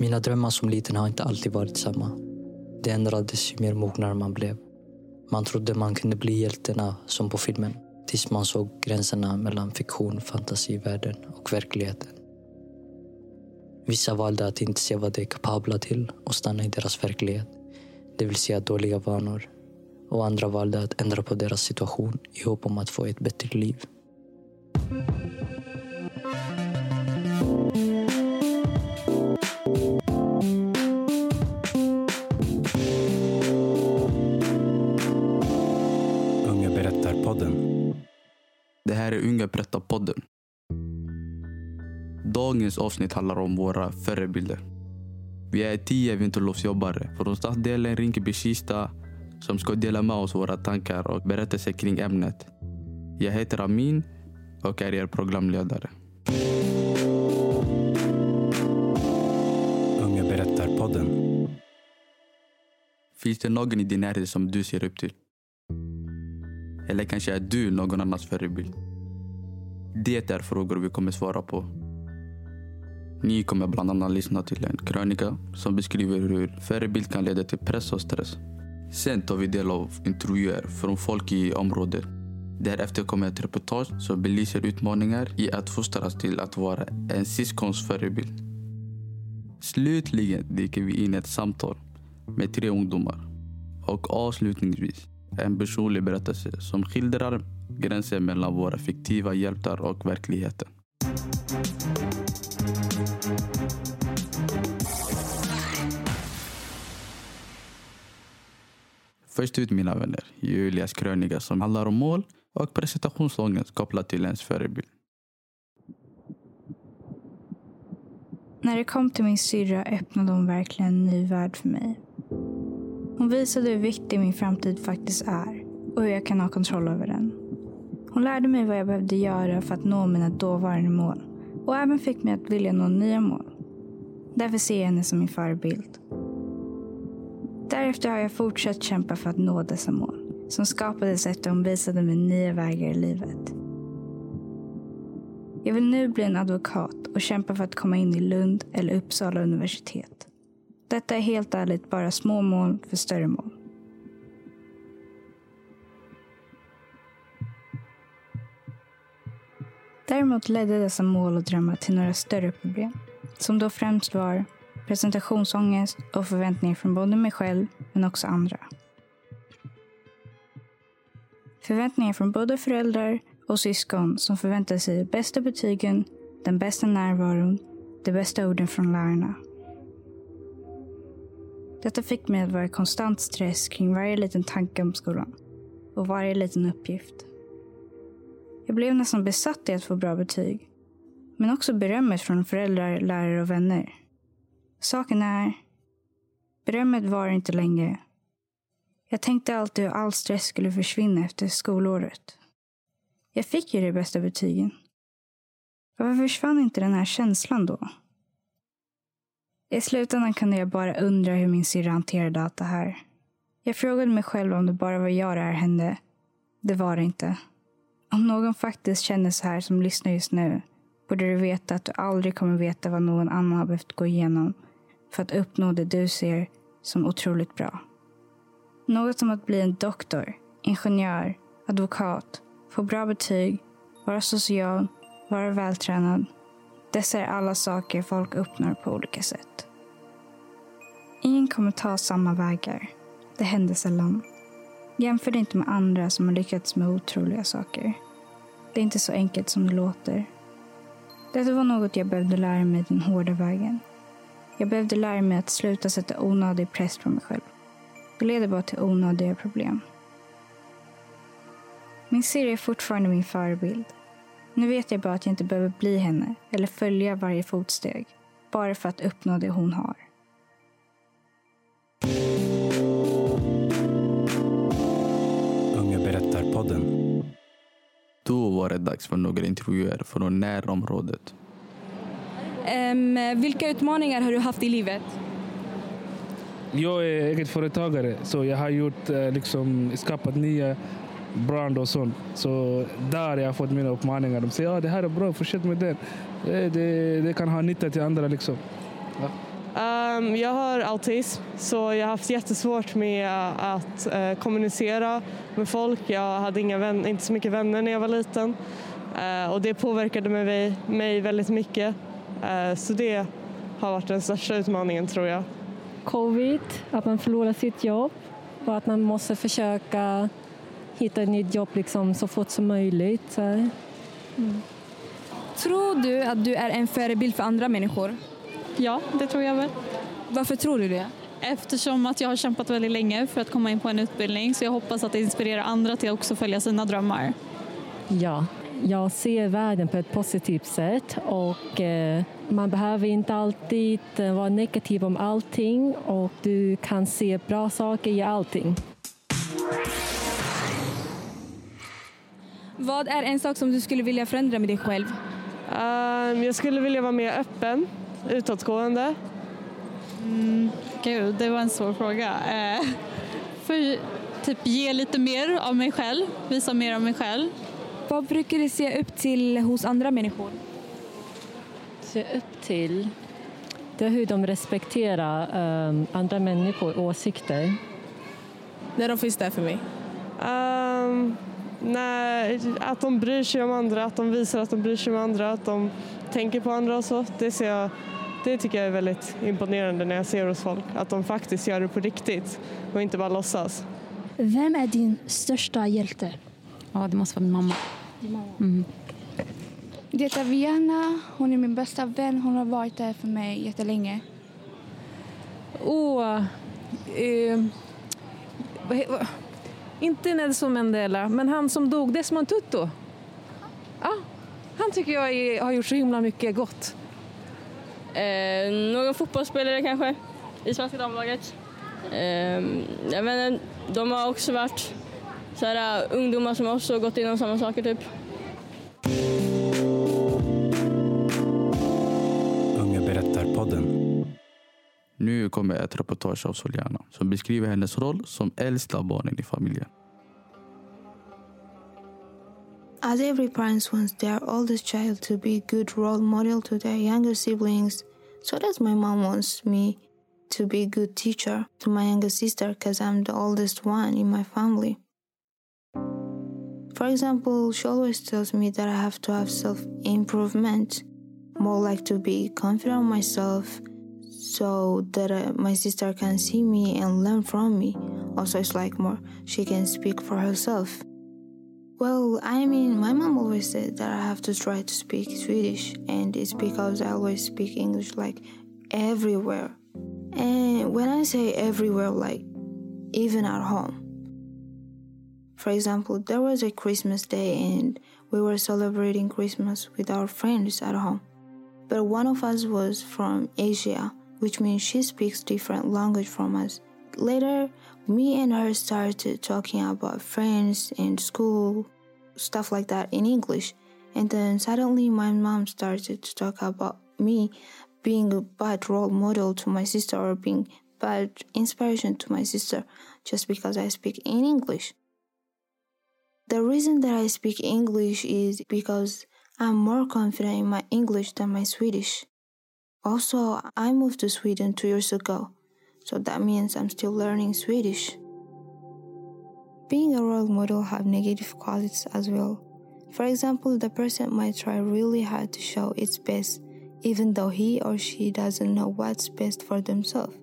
Mina drömmar som liten har inte alltid varit samma. Det ändrades ju mer mognare man blev. Man trodde man kunde bli hjältarna som på filmen. Tills man såg gränserna mellan fiktion, fantasivärlden och verkligheten. Vissa valde att inte se vad de är kapabla till och stanna i deras verklighet. Det vill säga dåliga vanor. Och andra valde att ändra på deras situation i hopp om att få ett bättre liv. Det här är Unga berättar-podden. Dagens avsnitt handlar om våra förebilder. Vi är tio vinterlovsjobbare från stadsdelen Rinkeby-Kista som ska dela med oss våra tankar och berättelser kring ämnet. Jag heter Amin och är er programledare. Unga berättar-podden. Finns det någon i din närhet som du ser upp till? Eller kanske är du någon annans förebild? Det är frågor vi kommer svara på. Ni kommer bland annat lyssna till en krönika som beskriver hur förebild kan leda till press och stress. Sen tar vi del av intervjuer från folk i området. Därefter kommer ett reportage som belyser utmaningar i att fostras till att vara en syskons förebild. Slutligen dyker vi in i ett samtal med tre ungdomar. Och avslutningsvis en personlig berättelse som skildrar gränsen mellan våra fiktiva hjältar och verkligheten. Först ut mina vänner, Julias krönika som handlar om mål och presentationsångest kopplat till ens förebild. När det kom till min syrra öppnade hon verkligen en ny värld för mig. Hon visade hur viktig min framtid faktiskt är och hur jag kan ha kontroll över den. Hon lärde mig vad jag behövde göra för att nå mina dåvarande mål och även fick mig att vilja nå nya mål. Därför ser jag henne som min förebild. Därefter har jag fortsatt kämpa för att nå dessa mål som skapades efter hon visade mig nya vägar i livet. Jag vill nu bli en advokat och kämpa för att komma in i Lund eller Uppsala universitet. Detta är helt ärligt bara små mål för större mål. Däremot ledde dessa mål och drömmar till några större problem. Som då främst var presentationsångest och förväntningar från både mig själv men också andra. Förväntningar från både föräldrar och syskon som förväntade sig de bästa betygen, den bästa närvaron, de bästa orden från lärarna. Detta fick mig att vara i konstant stress kring varje liten tanke om skolan och varje liten uppgift. Jag blev nästan besatt i att få bra betyg. Men också berömmet från föräldrar, lärare och vänner. Saken är, berömmet var inte längre. Jag tänkte alltid hur all stress skulle försvinna efter skolåret. Jag fick ju de bästa betygen. Varför försvann inte den här känslan då? I slutändan kunde jag bara undra hur min syrra hanterade allt det här. Jag frågade mig själv om det bara var jag det här hände. Det var det inte. Om någon faktiskt känner så här som lyssnar just nu borde du veta att du aldrig kommer veta vad någon annan har behövt gå igenom för att uppnå det du ser som otroligt bra. Något som att bli en doktor, ingenjör, advokat, få bra betyg, vara social, vara vältränad. Dessa är alla saker folk uppnår på olika sätt. Ingen kommer ta samma vägar. Det händer sällan. Jämför det inte med andra som har lyckats med otroliga saker. Det är inte så enkelt som det låter. Detta var något jag behövde lära mig den hårda vägen. Jag behövde lära mig att sluta sätta onödig press på mig själv. Det leder bara till onödiga problem. Min serie är fortfarande min förebild. Nu vet jag bara att jag inte behöver bli henne eller följa varje fotsteg. Bara för att uppnå det hon har. Unga berättar-podden. Då var det dags för några intervjuer från närområdet. Em, vilka utmaningar har du haft i livet? Jag är egenföretagare, så jag har gjort, eh, liksom, skapat nya brand och sånt. Så där har jag fått mina uppmaningar. De säger att ja, det här är bra, fortsätt med det. Det, det. det kan ha nytta till andra. Liksom. Ja. Um, jag har autism så jag har haft jättesvårt med att uh, kommunicera med folk. Jag hade inga vän, inte så mycket vänner när jag var liten uh, och det påverkade mig, mig väldigt mycket. Uh, så det har varit den största utmaningen tror jag. Covid, att man förlorar sitt jobb och att man måste försöka hitta ett nytt jobb liksom så fort som möjligt. Mm. Tror du att du är en förebild för andra människor? Ja, det tror jag väl. Varför tror du det? Eftersom att jag har kämpat väldigt länge för att komma in på en utbildning så jag hoppas att det inspirerar andra till att också följa sina drömmar. Ja, jag ser världen på ett positivt sätt och eh, man behöver inte alltid eh, vara negativ om allting och du kan se bra saker i allting. Vad är en sak som du skulle vilja förändra med dig själv? Um, jag skulle vilja vara mer öppen, utåtgående. Mm, gud, det var en svår fråga. Uh, för typ ge lite mer av mig själv, visa mer av mig själv. Vad brukar du se upp till hos andra människor? Se upp till? Det är hur de respekterar um, andra människors åsikter. När de finns där för mig? Um, nej, att de bryr sig om andra, att de visar att de bryr sig om andra, att de tänker på andra och så. Det, ser jag, det tycker jag är väldigt imponerande när jag ser hos folk. Att de faktiskt gör det på riktigt och inte bara låtsas. Vem är din största hjälte? Ja, det måste vara min mamma. Mm. Det är Viana. Hon är min bästa vän. Hon har varit där för mig jättelänge. Oh, eh, inte Nelson Mandela, men han som dog, Desmond Tutu. Ja, han tycker jag är, har gjort så himla mycket gott. Eh, någon fotbollsspelare kanske, i svenska damlaget. Eh, jag menar, de har också varit så här, ungdomar som också gått igenom samma saker typ. Nu kommer ett reportage av som beskriver hennes roll som äldsta barnen i familjen. As every parent wants their oldest child to be a good role model to their younger siblings, so does my mom wants me to be a good teacher to my younger sister because I'm the oldest one in my family. For example, she always tells me that I have to have self improvement, more like to be confident in myself so that uh, my sister can see me and learn from me. Also, it's like more she can speak for herself. Well, I mean, my mom always said that I have to try to speak Swedish, and it's because I always speak English like everywhere. And when I say everywhere, like even at home. For example, there was a Christmas day and we were celebrating Christmas with our friends at home. But one of us was from Asia, which means she speaks different language from us. Later, me and her started talking about friends and school, stuff like that in English. And then suddenly my mom started to talk about me being a bad role model to my sister or being bad inspiration to my sister just because I speak in English. The reason that I speak English is because I'm more confident in my English than my Swedish. Also, I moved to Sweden two years ago, so that means I'm still learning Swedish. Being a role model have negative qualities as well. For example, the person might try really hard to show its best, even though he or she doesn't know what's best for themselves.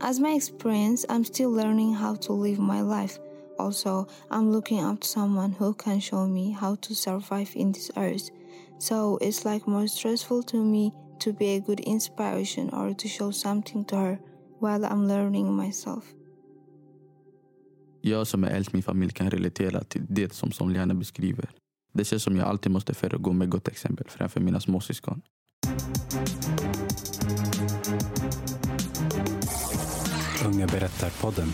As my experience, I'm still learning how to live my life. Also, I'm looking up to someone who can show me how to survive in this earth. So it's like more stressful to me to be a good inspiration or to show something to her while I'm learning myself. Jag som är äldst min familj kan relatera till det som Somliana beskriver. Det känns som jag alltid måste föregå med gott exempel framför mina småsyskon. Unga berättar-podden.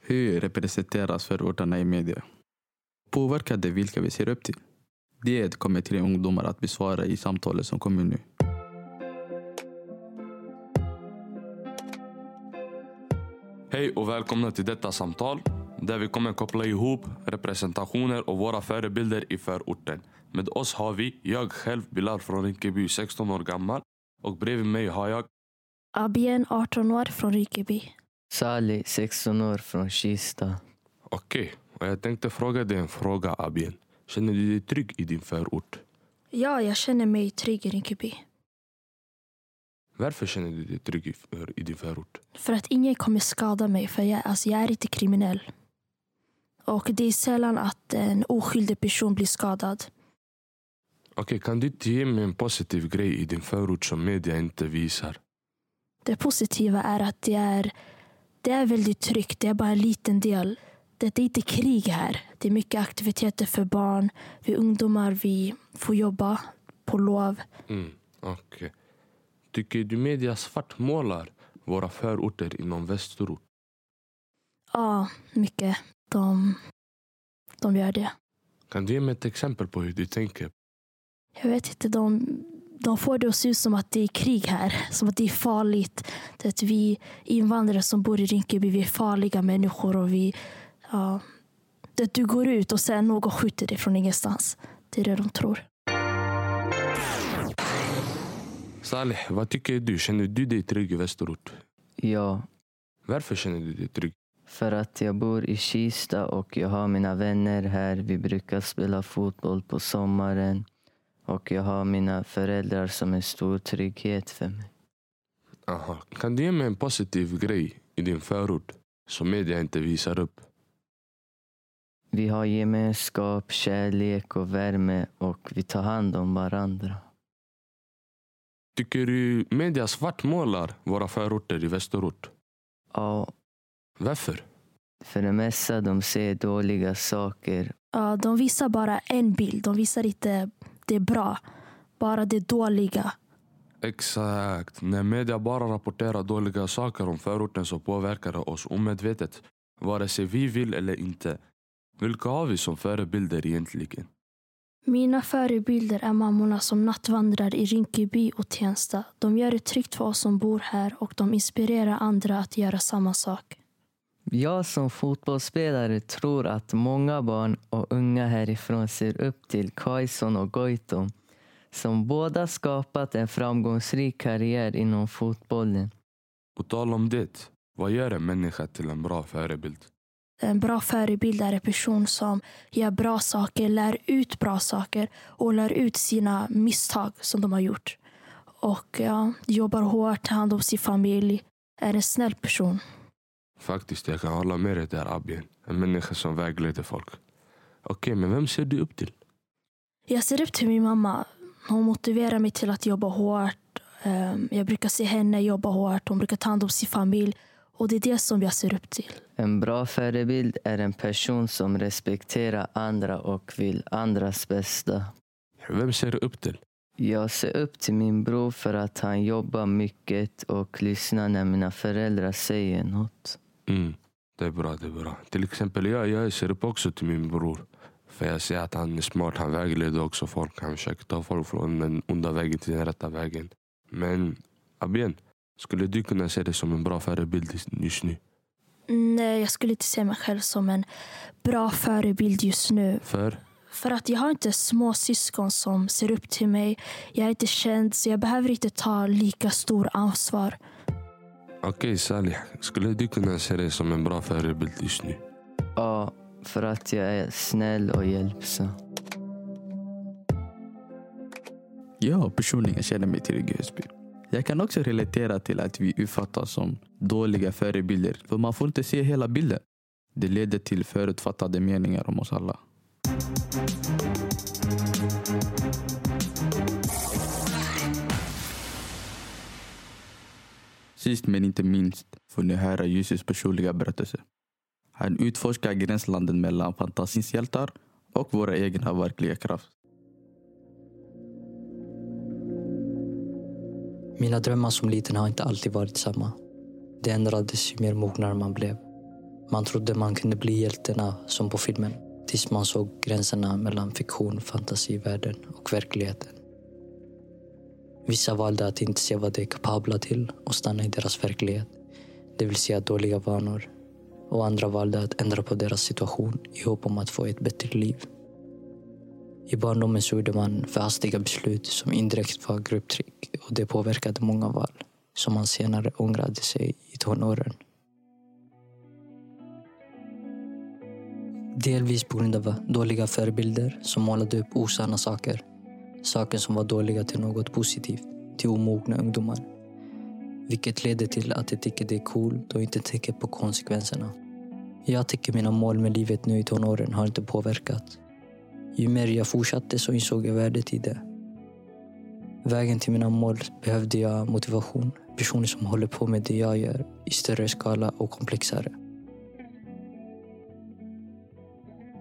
Hur representeras förorterna i media? Påverkar det vilka vi ser upp till? Det kommer tre ungdomar att besvara i samtalet som kommer nu. Hej och välkomna till detta samtal. där vi kommer koppla ihop representationer och våra förebilder i förorten. Med oss har vi, jag själv Bilal från Rinkeby, 16 år gammal. Och bredvid mig har jag Abien, 18 år, från Rinkeby. Sali, 16 år, från Kista. Okej, och jag tänkte fråga dig en fråga Abien. Känner du dig trygg i din förort? Ja, jag känner mig trygg i Rinkeby. Varför känner du dig trygg i, din förort? För att ingen kommer skada mig, för jag, alltså, jag är inte kriminell. Och det är sällan att en oskyldig person blir skadad. Okej, kan du inte ge mig en positiv grej i din förort som media inte visar? Det positiva är att det är, det är väldigt tryggt. Det är bara en liten del. Det är inte krig här. Det är mycket aktiviteter för barn. Vi ungdomar vi får jobba på lov. Mm, okej. Tycker du media svartmålar våra förorter inom västerort? Ja, mycket. De, de gör det. Kan du ge mig ett exempel på hur du tänker? Jag vet inte, de, de får det att se ut som att det är krig här. Som att det är farligt. Det att vi invandrare som bor i Rinkeby, vi är farliga människor. och vi... Ja, att du går ut och sen någon skjuter dig från ingenstans. Det är det de tror. Salih, vad tycker du? Känner du dig trygg i västerort? Ja, Varför känner du dig trygg? för att jag bor i Kista och jag har mina vänner här. Vi brukar spela fotboll på sommaren. Och jag har mina föräldrar som en stor trygghet för mig. Aha. Kan du ge mig en positiv grej i din förort som media inte visar upp? Vi har gemenskap, kärlek och värme och vi tar hand om varandra. Tycker du media svartmålar våra förorter i västerort? Ja, Varför? för det mesta de ser dåliga saker. Ja, de visar bara en bild. De visar inte det bra. Bara det dåliga. Exakt. När media bara rapporterar dåliga saker om förorten så påverkar det oss omedvetet. Vare sig vi vill eller inte. Vilka har vi som förebilder egentligen? Mina förebilder är mammorna som nattvandrar i Rinkeby och Tensta. De gör det tryggt för oss som bor här och de inspirerar andra att göra samma sak. Jag som fotbollsspelare tror att många barn och unga härifrån ser upp till Quaison och Goitom som båda skapat en framgångsrik karriär inom fotbollen. På tal om det, vad gör en människa till en bra förebild? En bra förebild är en person som gör bra saker, lär ut bra saker och lär ut sina misstag som de har gjort. Och ja, jobbar hårt, tar hand om sin familj, är en snäll person. Faktiskt, jag kan hålla med dig där Abien. En människa som vägleder folk. Okej, men vem ser du upp till? Jag ser upp till min mamma. Hon motiverar mig till att jobba hårt. Ehm, Jag brukar se henne jobba hårt. Hon brukar ta hand om sin familj. Och det är det som jag ser upp till. En bra förebild är en person som respekterar andra och vill andras bästa. Vem ser du upp till? Jag ser upp till min bror för att han jobbar mycket och lyssnar när mina föräldrar säger något. Mm, det är bra, det är bra. Till exempel jag, jag ser upp också till min bror. För jag ser att han är smart, han vägleder också folk. Han försöker ta folk från den onda vägen till den rätta vägen. Men Abien, skulle du kunna se dig som en bra förebild just nu? Nej, jag skulle inte se mig själv som en bra förebild just nu. För? För att jag har inte små syskon som ser upp till mig. Jag är inte känd, så jag behöver inte ta lika stor ansvar. Okej Salih, skulle du kunna se dig som en bra förebild just nu? Ja, för att jag är snäll och hjälpsam. Jag personligen känner mig trygg i Husby. Jag kan också relatera till att vi uppfattas som dåliga förebilder. För man får inte se hela bilden. Det leder till förutfattade meningar om oss alla. Sist men inte minst får ni höra Jussis personliga berättelse. Han utforskar gränslandet mellan fantasins hjältar och våra egna verkliga kraft. Mina drömmar som liten har inte alltid varit samma. Det ändrades ju mer mognare man blev. Man trodde man kunde bli hjältarna som på filmen. Tills man såg gränserna mellan fiktion, fantasivärlden och verkligheten. Vissa valde att inte se vad de är kapabla till och stanna i deras verklighet. Det vill säga dåliga vanor. och andra valde att ändra på deras situation i hopp om att få ett bättre liv. I barndomen så gjorde man för hastiga beslut som indirekt var grupptryck och det påverkade många val som man senare ångrade sig i tonåren. Delvis på grund av dåliga förebilder som målade upp osanna saker. Saker som var dåliga till något positivt, till omogna ungdomar. Vilket leder till att jag tycker det är coolt och inte tänker på konsekvenserna. Jag tycker mina mål med livet nu i tonåren har inte påverkat. Ju mer jag fortsatte så insåg jag värdet i det. Vägen till mina mål behövde jag motivation. Personer som håller på med det jag gör i större skala och komplexare.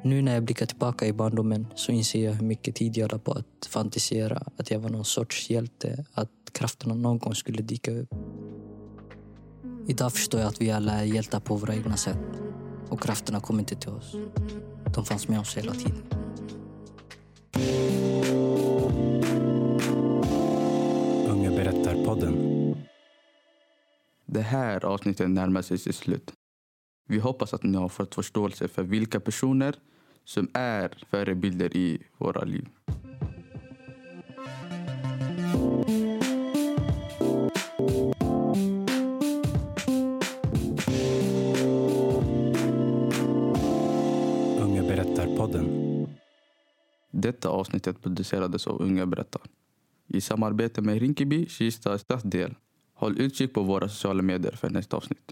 Nu när jag blickar tillbaka i barndomen så inser jag hur mycket tid jag la på att fantisera att jag var någon sorts hjälte, att krafterna någon gång skulle dyka upp. Idag förstår jag att vi alla är hjältar på våra egna sätt. Och krafterna kom inte till oss. De fanns med oss hela tiden. Unga berättar-podden. Det här avsnittet närmar sig sitt slut. Vi hoppas att ni har fått förståelse för vilka personer som är förebilder i våra liv. Unga berättar-podden. Detta avsnittet producerades av Unga berättar i samarbete med Rinkeby, Kista stadsdel. Håll utkik på våra sociala medier för nästa avsnitt.